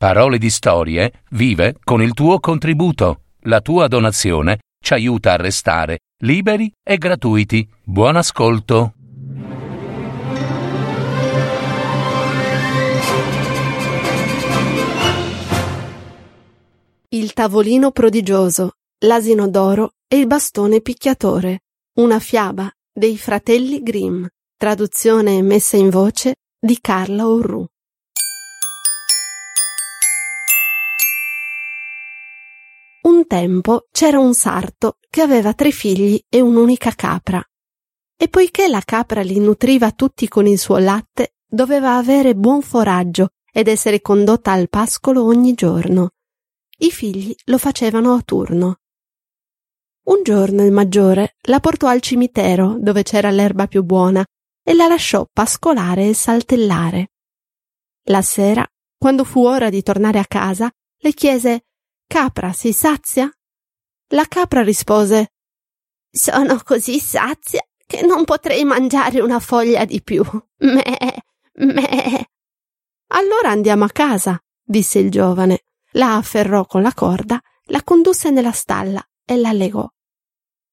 Parole di Storie vive con il tuo contributo. La tua donazione ci aiuta a restare liberi e gratuiti. Buon ascolto. Il tavolino prodigioso, l'asino d'oro e il bastone picchiatore. Una fiaba dei fratelli Grimm. Traduzione e messa in voce di Carla Orru. Un tempo c'era un sarto che aveva tre figli e un'unica capra. E poiché la capra li nutriva tutti con il suo latte, doveva avere buon foraggio ed essere condotta al pascolo ogni giorno. I figli lo facevano a turno. Un giorno il maggiore la portò al cimitero dove c'era l'erba più buona e la lasciò pascolare e saltellare. La sera, quando fu ora di tornare a casa, le chiese Capra, sei sazia? La capra rispose Sono così sazia che non potrei mangiare una foglia di più. Me, me. Allora andiamo a casa, disse il giovane. La afferrò con la corda, la condusse nella stalla e la legò.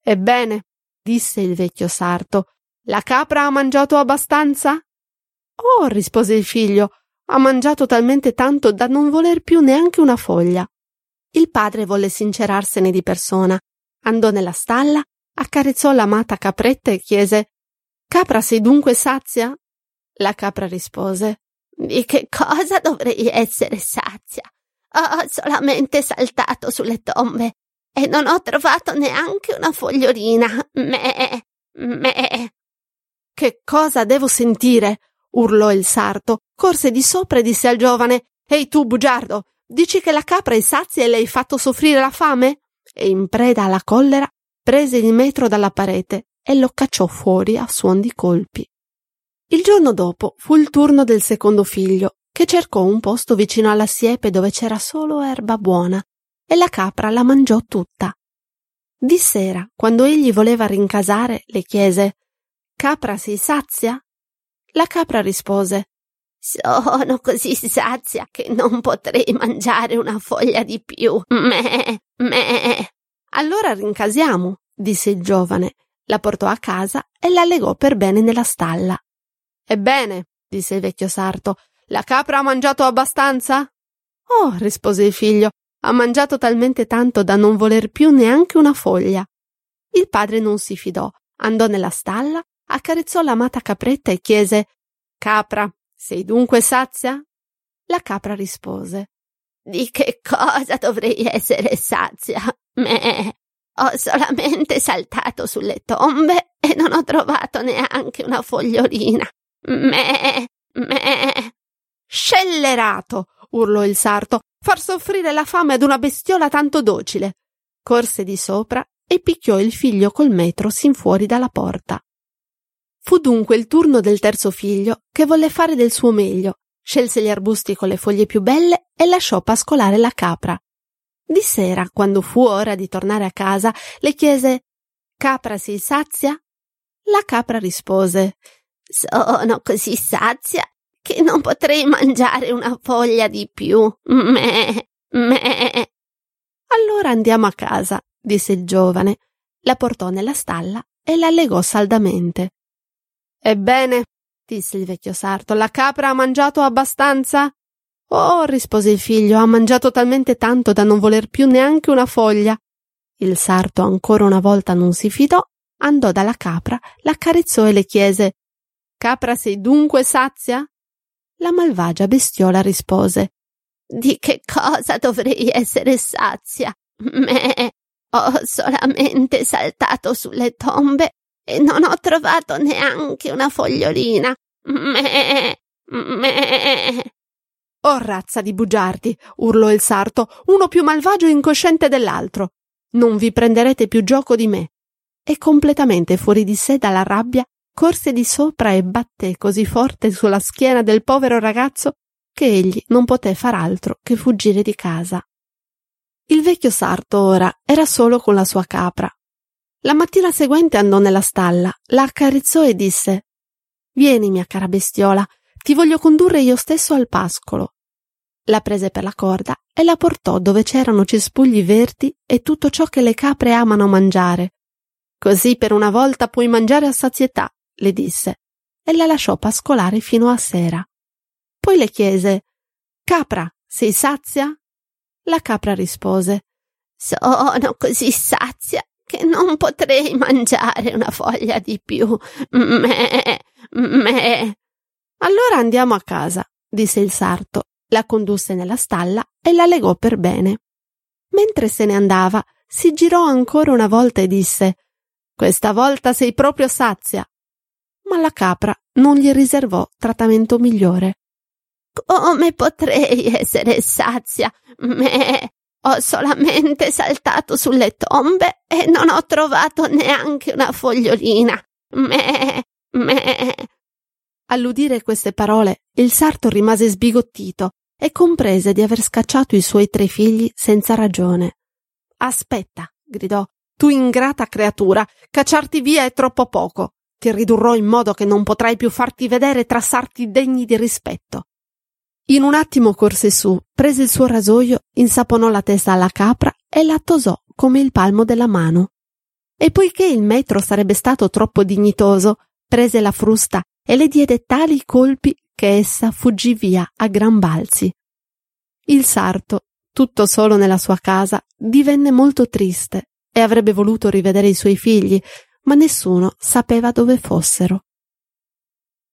Ebbene, disse il vecchio sarto, la capra ha mangiato abbastanza? Oh, rispose il figlio, ha mangiato talmente tanto da non voler più neanche una foglia. Il padre volle sincerarsene di persona. Andò nella stalla, accarezzò l'amata capretta e chiese Capra, sei dunque sazia? La capra rispose Di che cosa dovrei essere sazia? Ho solamente saltato sulle tombe e non ho trovato neanche una fogliolina. Me, me. Che cosa devo sentire? urlò il sarto, corse di sopra e disse al giovane Ehi tu, bugiardo, Dici che la capra è sazia e le hai fatto soffrire la fame? E in preda alla collera prese il metro dalla parete e lo cacciò fuori a suon di colpi. Il giorno dopo fu il turno del secondo figlio, che cercò un posto vicino alla siepe dove c'era solo erba buona, e la capra la mangiò tutta. Di sera, quando egli voleva rincasare, le chiese Capra sei sazia? La capra rispose sono così sazia che non potrei mangiare una foglia di più. Me, me. Allora rincasiamo, disse il giovane. La portò a casa e la legò per bene nella stalla. Ebbene, disse il vecchio sarto, la capra ha mangiato abbastanza? Oh, rispose il figlio, ha mangiato talmente tanto da non voler più neanche una foglia. Il padre non si fidò, andò nella stalla, accarezzò l'amata capretta e chiese Capra, sei dunque sazia? La capra rispose Di che cosa dovrei essere sazia? Me. Ho solamente saltato sulle tombe e non ho trovato neanche una fogliolina. Me. Me. Scellerato! urlò il sarto. Far soffrire la fame ad una bestiola tanto docile. Corse di sopra e picchiò il figlio col metro sin fuori dalla porta. Fu dunque il turno del terzo figlio, che volle fare del suo meglio, scelse gli arbusti con le foglie più belle e lasciò pascolare la capra. Di sera, quando fu ora di tornare a casa, le chiese Capra sei sazia? La capra rispose Sono così sazia che non potrei mangiare una foglia di più. Me, me. Allora andiamo a casa, disse il giovane. La portò nella stalla e la legò saldamente. Ebbene, disse il vecchio sarto, la capra ha mangiato abbastanza? Oh, rispose il figlio, ha mangiato talmente tanto da non voler più neanche una foglia. Il sarto ancora una volta non si fidò, andò dalla capra, l'accarezzò e le chiese Capra sei dunque sazia? La malvagia bestiola rispose Di che cosa dovrei essere sazia? Me, ho solamente saltato sulle tombe e non ho trovato neanche una fogliolina. Me, me. Oh razza di bugiardi, urlò il sarto, uno più malvagio e incosciente dell'altro. Non vi prenderete più gioco di me. E completamente fuori di sé dalla rabbia, corse di sopra e batté così forte sulla schiena del povero ragazzo che egli non poté far altro che fuggire di casa. Il vecchio sarto ora era solo con la sua capra, la mattina seguente andò nella stalla, la accarezzò e disse Vieni, mia cara bestiola, ti voglio condurre io stesso al pascolo. La prese per la corda e la portò dove c'erano cespugli verdi e tutto ciò che le capre amano mangiare. Così per una volta puoi mangiare a sazietà, le disse, e la lasciò pascolare fino a sera. Poi le chiese Capra, sei sazia? La capra rispose Sono così sazia che non potrei mangiare una foglia di più. Me, me. Allora andiamo a casa, disse il sarto, la condusse nella stalla e la legò per bene. Mentre se ne andava, si girò ancora una volta e disse Questa volta sei proprio sazia. Ma la capra non gli riservò trattamento migliore. Come potrei essere sazia? Me. Ho solamente saltato sulle tombe e non ho trovato neanche una fogliolina. Me. Me. All'udire queste parole, il sarto rimase sbigottito e comprese di aver scacciato i suoi tre figli senza ragione. Aspetta, gridò, tu ingrata creatura, cacciarti via è troppo poco. Ti ridurrò in modo che non potrai più farti vedere tra sarti degni di rispetto. In un attimo corse su, prese il suo rasoio, insaponò la testa alla capra e la tosò come il palmo della mano. E poiché il metro sarebbe stato troppo dignitoso, prese la frusta e le diede tali colpi che essa fuggì via a gran balzi. Il sarto, tutto solo nella sua casa, divenne molto triste e avrebbe voluto rivedere i suoi figli, ma nessuno sapeva dove fossero.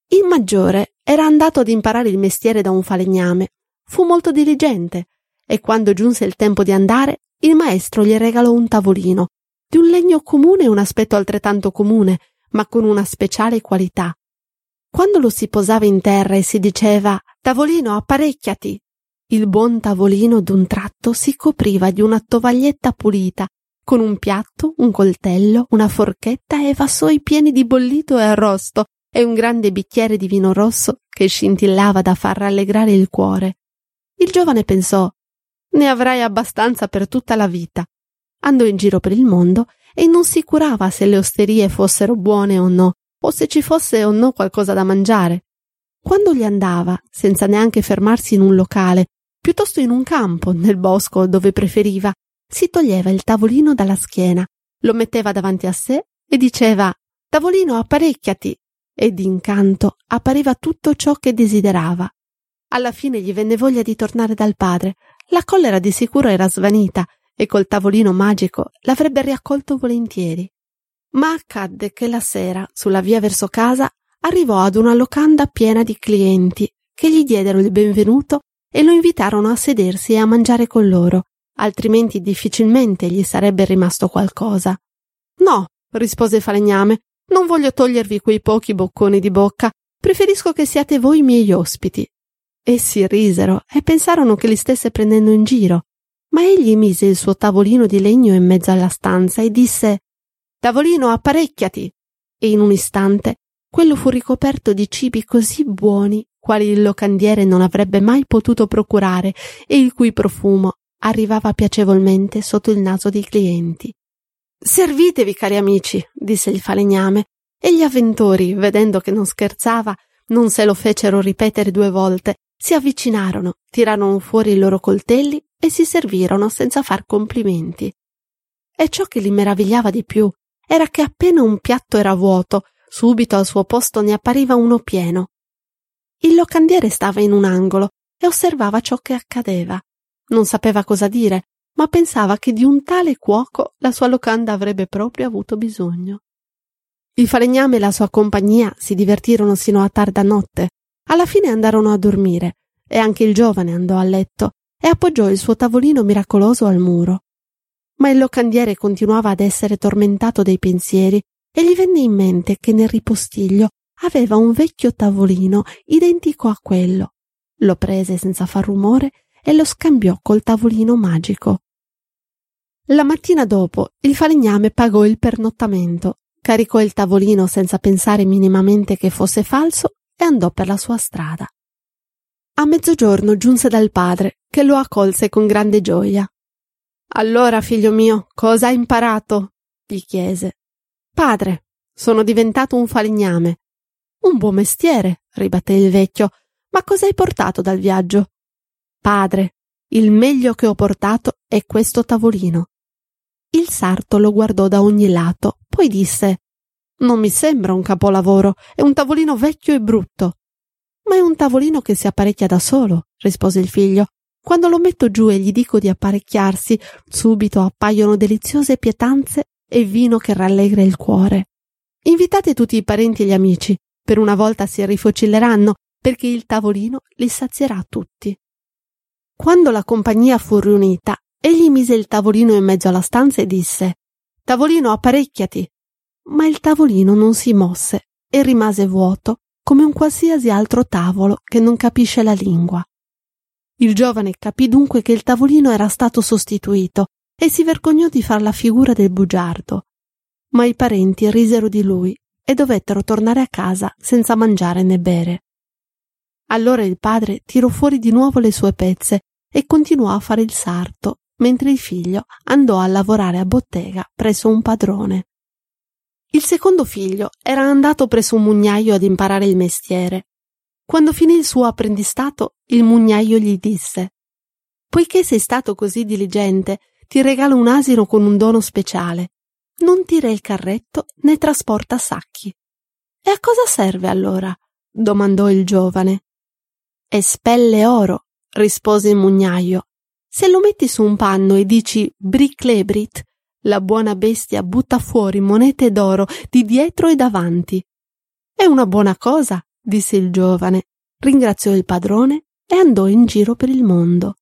Il maggiore era andato ad imparare il mestiere da un falegname. Fu molto diligente e quando giunse il tempo di andare, il maestro gli regalò un tavolino, di un legno comune e un aspetto altrettanto comune, ma con una speciale qualità, quando lo si posava in terra e si diceva Tavolino, apparecchiati, il buon tavolino d'un tratto si copriva di una tovaglietta pulita, con un piatto, un coltello, una forchetta e vassoi pieni di bollito e arrosto e un grande bicchiere di vino rosso che scintillava da far rallegrare il cuore. Il giovane pensò ne avrai abbastanza per tutta la vita. Andò in giro per il mondo e non si curava se le osterie fossero buone o no, o se ci fosse o no qualcosa da mangiare. Quando gli andava, senza neanche fermarsi in un locale, piuttosto in un campo, nel bosco, dove preferiva, si toglieva il tavolino dalla schiena, lo metteva davanti a sé e diceva Tavolino, apparecchiati! E d'incanto appariva tutto ciò che desiderava. Alla fine gli venne voglia di tornare dal padre. La collera di sicuro era svanita e col tavolino magico l'avrebbe riaccolto volentieri ma accadde che la sera, sulla via verso casa, arrivò ad una locanda piena di clienti che gli diedero il benvenuto e lo invitarono a sedersi e a mangiare con loro, altrimenti difficilmente gli sarebbe rimasto qualcosa. No, rispose falegname, non voglio togliervi quei pochi bocconi di bocca, preferisco che siate voi miei ospiti. Essi risero e pensarono che li stesse prendendo in giro, ma egli mise il suo tavolino di legno in mezzo alla stanza e disse Tavolino, apparecchiati! E in un istante quello fu ricoperto di cibi così buoni quali il locandiere non avrebbe mai potuto procurare e il cui profumo arrivava piacevolmente sotto il naso dei clienti. Servitevi, cari amici, disse il falegname, e gli avventori, vedendo che non scherzava, non se lo fecero ripetere due volte, si avvicinarono, tirarono fuori i loro coltelli e si servirono senza far complimenti. E ciò che li meravigliava di più era che appena un piatto era vuoto, subito al suo posto ne appariva uno pieno. Il locandiere stava in un angolo e osservava ciò che accadeva. Non sapeva cosa dire, ma pensava che di un tale cuoco la sua locanda avrebbe proprio avuto bisogno. Il falegname e la sua compagnia si divertirono sino a tarda notte. Alla fine andarono a dormire e anche il giovane andò a letto e appoggiò il suo tavolino miracoloso al muro ma il locandiere continuava ad essere tormentato dai pensieri e gli venne in mente che nel ripostiglio aveva un vecchio tavolino identico a quello. Lo prese senza far rumore e lo scambiò col tavolino magico. La mattina dopo il falegname pagò il pernottamento, caricò il tavolino senza pensare minimamente che fosse falso e andò per la sua strada. A mezzogiorno giunse dal padre, che lo accolse con grande gioia. Allora, figlio mio, cosa hai imparato? gli chiese. Padre, sono diventato un falegname. Un buon mestiere, ribatté il vecchio. Ma cosa hai portato dal viaggio? Padre, il meglio che ho portato è questo tavolino. Il sarto lo guardò da ogni lato, poi disse Non mi sembra un capolavoro, è un tavolino vecchio e brutto. Ma è un tavolino che si apparecchia da solo, rispose il figlio. Quando lo metto giù e gli dico di apparecchiarsi, subito appaiono deliziose pietanze e vino che rallegra il cuore. Invitate tutti i parenti e gli amici, per una volta si rifocilleranno, perché il tavolino li sazierà tutti. Quando la compagnia fu riunita, egli mise il tavolino in mezzo alla stanza e disse Tavolino, apparecchiati. Ma il tavolino non si mosse e rimase vuoto come un qualsiasi altro tavolo che non capisce la lingua. Il giovane capì dunque che il tavolino era stato sostituito e si vergognò di far la figura del bugiardo. Ma i parenti risero di lui e dovettero tornare a casa senza mangiare né bere. Allora il padre tirò fuori di nuovo le sue pezze e continuò a fare il sarto, mentre il figlio andò a lavorare a bottega presso un padrone. Il secondo figlio era andato presso un mugnaio ad imparare il mestiere quando finì il suo apprendistato, il mugnaio gli disse Poiché sei stato così diligente, ti regalo un asino con un dono speciale. Non tira il carretto né trasporta sacchi. E a cosa serve allora? domandò il giovane. Espelle oro, rispose il mugnaio. Se lo metti su un panno e dici briclebrit, la buona bestia butta fuori monete d'oro di dietro e davanti. È una buona cosa, disse il giovane, ringraziò il padrone e andò in giro per il mondo.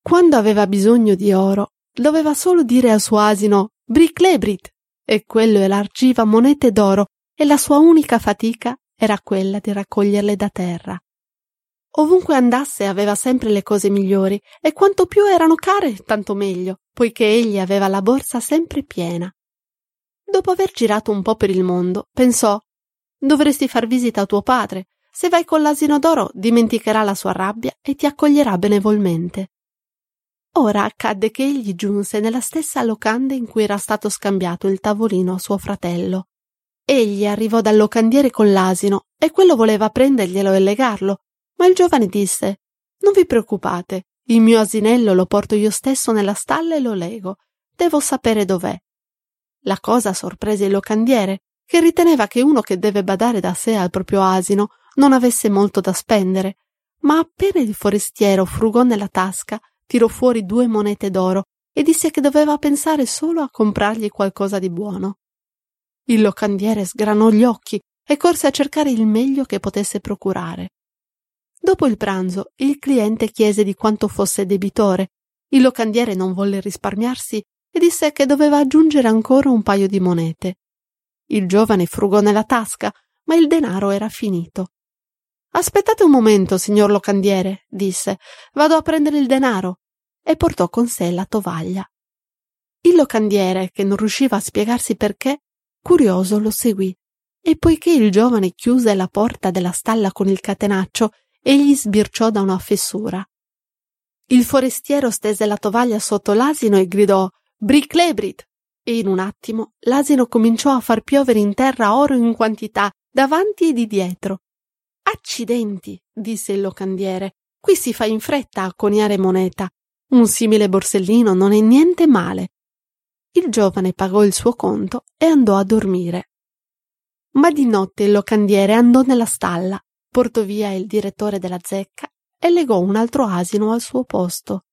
Quando aveva bisogno di oro, doveva solo dire al suo asino Briclebrit e quello elargiva monete d'oro e la sua unica fatica era quella di raccoglierle da terra. Ovunque andasse aveva sempre le cose migliori e quanto più erano care, tanto meglio, poiché egli aveva la borsa sempre piena. Dopo aver girato un po' per il mondo, pensò Dovresti far visita a tuo padre. Se vai con l'asino d'oro, dimenticherà la sua rabbia e ti accoglierà benevolmente. Ora accadde che egli giunse nella stessa locanda in cui era stato scambiato il tavolino a suo fratello. Egli arrivò dal locandiere con l'asino e quello voleva prenderglielo e legarlo, ma il giovane disse Non vi preoccupate, il mio asinello lo porto io stesso nella stalla e lo lego. Devo sapere dov'è. La cosa sorprese il locandiere, che riteneva che uno che deve badare da sé al proprio asino non avesse molto da spendere, ma appena il forestiero frugò nella tasca, tirò fuori due monete d'oro e disse che doveva pensare solo a comprargli qualcosa di buono. Il locandiere sgranò gli occhi e corse a cercare il meglio che potesse procurare. Dopo il pranzo il cliente chiese di quanto fosse debitore. Il locandiere non volle risparmiarsi e disse che doveva aggiungere ancora un paio di monete. Il giovane frugò nella tasca, ma il denaro era finito. Aspettate un momento, signor locandiere, disse. Vado a prendere il denaro. E portò con sé la tovaglia. Il locandiere, che non riusciva a spiegarsi perché, curioso lo seguì. E poiché il giovane chiuse la porta della stalla con il catenaccio, egli sbirciò da una fessura. Il forestiero stese la tovaglia sotto l'asino e gridò Briclebrit, e in un attimo l'asino cominciò a far piovere in terra oro in quantità, davanti e di dietro. Accidenti, disse il locandiere, qui si fa in fretta a coniare moneta. Un simile borsellino non è niente male. Il giovane pagò il suo conto e andò a dormire. Ma di notte il locandiere andò nella stalla, portò via il direttore della zecca e legò un altro asino al suo posto.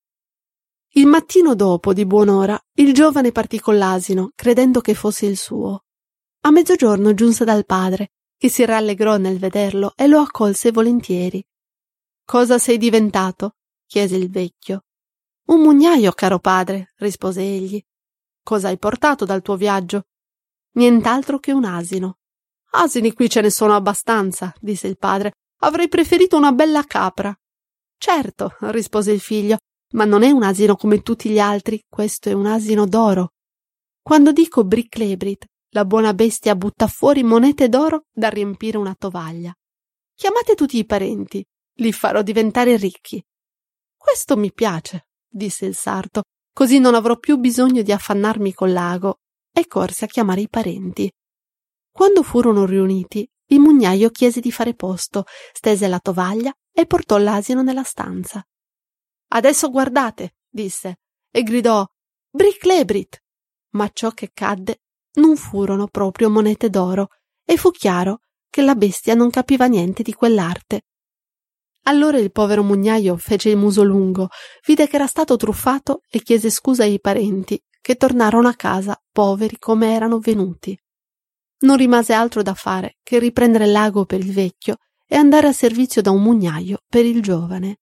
Il mattino dopo, di buon'ora, il giovane partì con l'asino, credendo che fosse il suo. A mezzogiorno giunse dal padre, che si rallegrò nel vederlo e lo accolse volentieri. Cosa sei diventato? chiese il vecchio. Un mugnaio, caro padre, rispose egli. Cosa hai portato dal tuo viaggio? Nient'altro che un asino. Asini qui ce ne sono abbastanza, disse il padre. Avrei preferito una bella capra. Certo, rispose il figlio, ma non è un asino come tutti gli altri, questo è un asino d'oro. Quando dico Bricklebrit, la buona bestia butta fuori monete d'oro da riempire una tovaglia. Chiamate tutti i parenti, li farò diventare ricchi. Questo mi piace, disse il sarto, così non avrò più bisogno di affannarmi col lago, e corse a chiamare i parenti. Quando furono riuniti, il mugnaio chiese di fare posto, stese la tovaglia e portò l'asino nella stanza. Adesso guardate, disse, e gridò Bricklebrit. Ma ciò che cadde non furono proprio monete d'oro, e fu chiaro che la bestia non capiva niente di quell'arte. Allora il povero mugnaio fece il muso lungo, vide che era stato truffato e chiese scusa ai parenti, che tornarono a casa poveri come erano venuti. Non rimase altro da fare che riprendere l'ago per il vecchio e andare a servizio da un mugnaio per il giovane.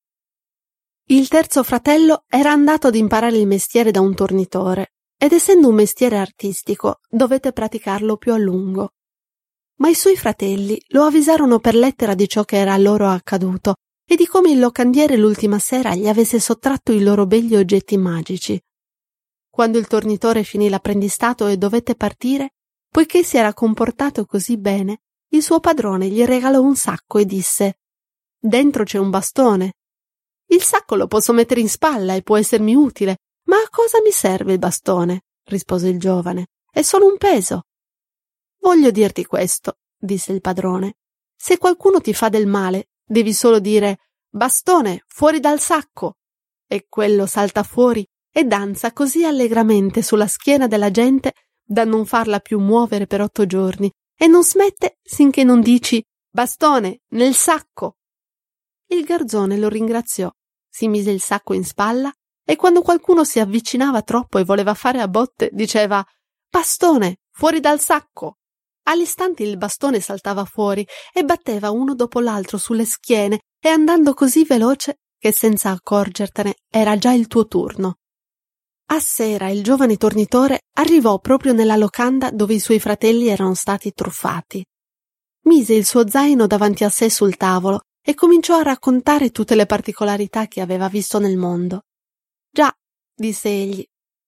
Il terzo fratello era andato ad imparare il mestiere da un tornitore, ed essendo un mestiere artistico dovette praticarlo più a lungo. Ma i suoi fratelli lo avvisarono per lettera di ciò che era loro accaduto e di come il locandiere l'ultima sera gli avesse sottratto i loro begli oggetti magici. Quando il tornitore finì l'apprendistato e dovette partire, poiché si era comportato così bene, il suo padrone gli regalò un sacco e disse Dentro c'è un bastone. Il sacco lo posso mettere in spalla e può essermi utile, ma a cosa mi serve il bastone? rispose il giovane. È solo un peso. Voglio dirti questo, disse il padrone. Se qualcuno ti fa del male, devi solo dire Bastone, fuori dal sacco. E quello salta fuori e danza così allegramente sulla schiena della gente da non farla più muovere per otto giorni e non smette sinché non dici Bastone, nel sacco. Il garzone lo ringraziò, si mise il sacco in spalla e quando qualcuno si avvicinava troppo e voleva fare a botte diceva Bastone, fuori dal sacco. All'istante il bastone saltava fuori e batteva uno dopo l'altro sulle schiene e andando così veloce che senza accorgertene era già il tuo turno. A sera il giovane tornitore arrivò proprio nella locanda dove i suoi fratelli erano stati truffati. Mise il suo zaino davanti a sé sul tavolo e cominciò a raccontare tutte le particolarità che aveva visto nel mondo. Già, disse egli,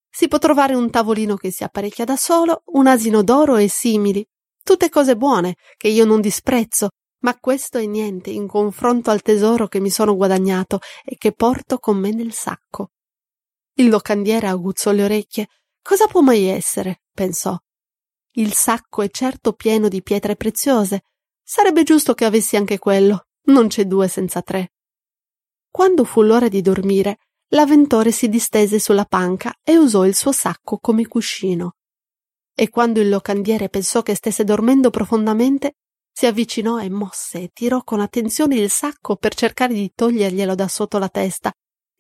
si può trovare un tavolino che si apparecchia da solo, un asino d'oro e simili, tutte cose buone che io non disprezzo, ma questo è niente in confronto al tesoro che mi sono guadagnato e che porto con me nel sacco. Il locandiere aguzzò le orecchie. Cosa può mai essere? pensò. Il sacco è certo pieno di pietre preziose. Sarebbe giusto che avessi anche quello. Non c'è due senza tre. Quando fu l'ora di dormire, l'avventore si distese sulla panca e usò il suo sacco come cuscino. E quando il locandiere pensò che stesse dormendo profondamente, si avvicinò e mosse e tirò con attenzione il sacco per cercare di toglierglielo da sotto la testa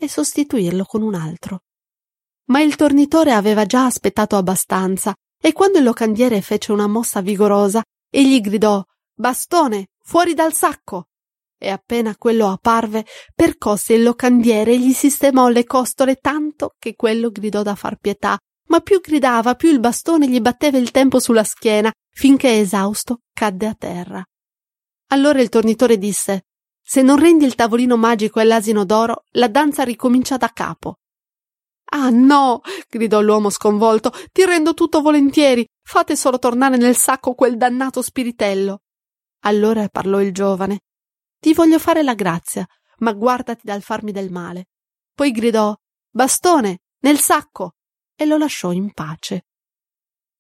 e sostituirlo con un altro. Ma il tornitore aveva già aspettato abbastanza e quando il locandiere fece una mossa vigorosa, egli gridò Bastone, fuori dal sacco! E appena quello apparve, percosse il locandiere e gli sistemò le costole tanto che quello gridò da far pietà, ma più gridava, più il bastone gli batteva il tempo sulla schiena, finché esausto cadde a terra. Allora il tornitore disse se non rendi il tavolino magico e l'asino d'oro, la danza ricomincia da capo. Ah no, gridò l'uomo sconvolto, ti rendo tutto volentieri, fate solo tornare nel sacco quel dannato spiritello. Allora parlò il giovane. Ti voglio fare la grazia, ma guardati dal farmi del male. Poi gridò Bastone, nel sacco, e lo lasciò in pace.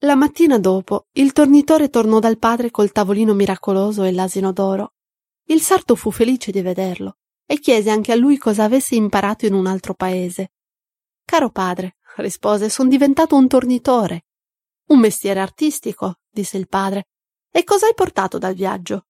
La mattina dopo il tornitore tornò dal padre col tavolino miracoloso e l'asino d'oro il sarto fu felice di vederlo e chiese anche a lui cosa avesse imparato in un altro paese. Caro padre, rispose, son diventato un tornitore. Un mestiere artistico, disse il padre. E cosa hai portato dal viaggio?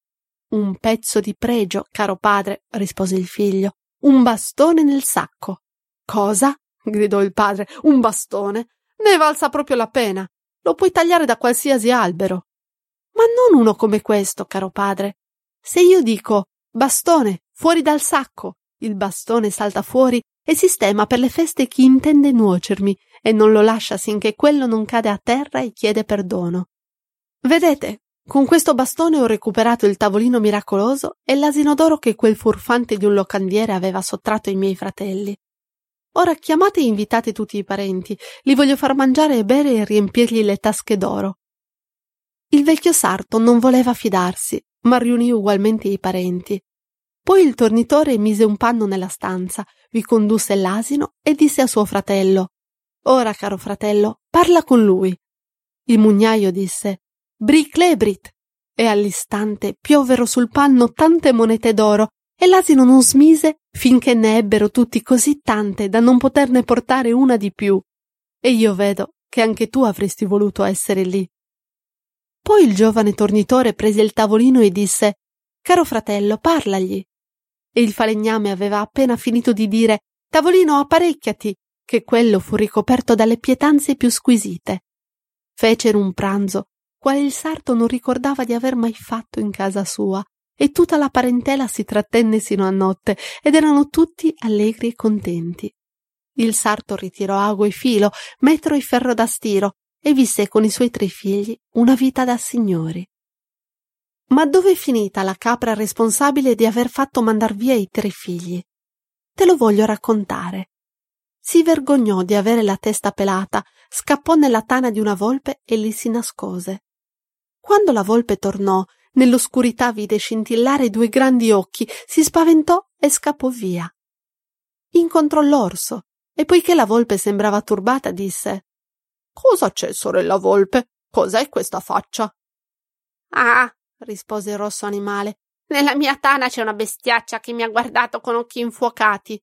Un pezzo di pregio, caro padre, rispose il figlio. Un bastone nel sacco. Cosa? gridò il padre. Un bastone? Ne valsa proprio la pena. Lo puoi tagliare da qualsiasi albero. Ma non uno come questo, caro padre. Se io dico bastone, fuori dal sacco, il bastone salta fuori e sistema per le feste chi intende nuocermi e non lo lascia sinché quello non cade a terra e chiede perdono. Vedete, con questo bastone ho recuperato il tavolino miracoloso e l'asino d'oro che quel furfante di un locandiere aveva sottratto ai miei fratelli. Ora chiamate e invitate tutti i parenti, li voglio far mangiare e bere e riempirgli le tasche d'oro. Il vecchio sarto non voleva fidarsi ma riunì ugualmente i parenti. Poi il tornitore mise un panno nella stanza, vi condusse l'asino e disse a suo fratello Ora, caro fratello, parla con lui. Il mugnaio disse Briclebrit e all'istante piovvero sul panno tante monete d'oro e l'asino non smise finché ne ebbero tutti così tante da non poterne portare una di più. E io vedo che anche tu avresti voluto essere lì. Poi il giovane tornitore prese il tavolino e disse Caro fratello, parlagli. E il falegname aveva appena finito di dire Tavolino, apparecchiati, che quello fu ricoperto dalle pietanze più squisite. Fecero un pranzo, quale il sarto non ricordava di aver mai fatto in casa sua, e tutta la parentela si trattenne sino a notte ed erano tutti allegri e contenti. Il sarto ritirò ago e filo, metro e ferro da stiro e visse con i suoi tre figli una vita da signori. Ma dove è finita la capra responsabile di aver fatto mandar via i tre figli? Te lo voglio raccontare. Si vergognò di avere la testa pelata, scappò nella tana di una volpe e lì si nascose. Quando la volpe tornò, nell'oscurità vide scintillare due grandi occhi, si spaventò e scappò via. Incontrò l'orso e poiché la volpe sembrava turbata disse Cosa c'è, sorella volpe? Cos'è questa faccia? Ah, rispose il rosso animale, nella mia tana c'è una bestiaccia che mi ha guardato con occhi infuocati.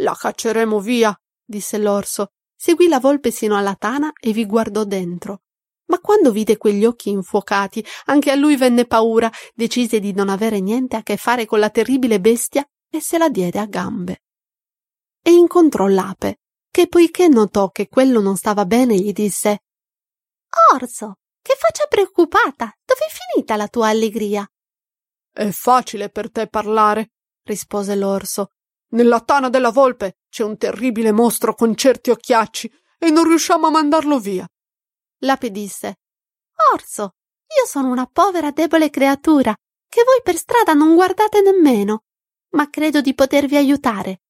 La cacceremo via, disse l'orso. Seguì la volpe sino alla tana e vi guardò dentro. Ma quando vide quegli occhi infuocati, anche a lui venne paura, decise di non avere niente a che fare con la terribile bestia e se la diede a gambe. E incontrò l'ape, che poiché notò che quello non stava bene, gli disse Orso, che faccia preoccupata! Dov'è finita la tua allegria? È facile per te parlare, rispose l'orso. Nella tana della volpe c'è un terribile mostro con certi occhiacci e non riusciamo a mandarlo via. L'ape disse Orso, io sono una povera debole creatura che voi per strada non guardate nemmeno, ma credo di potervi aiutare.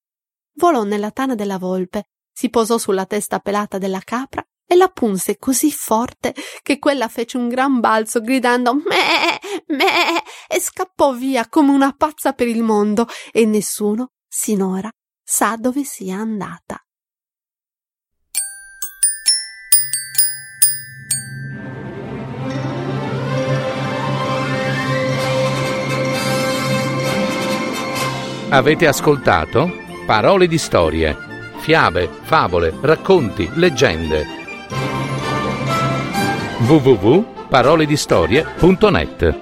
Volò nella tana della volpe, si posò sulla testa pelata della capra e la punse così forte che quella fece un gran balzo gridando me me e scappò via come una pazza per il mondo e nessuno sinora sa dove sia andata. Avete ascoltato Parole di storie, fiabe, favole, racconti, leggende. www.paroledistorie.net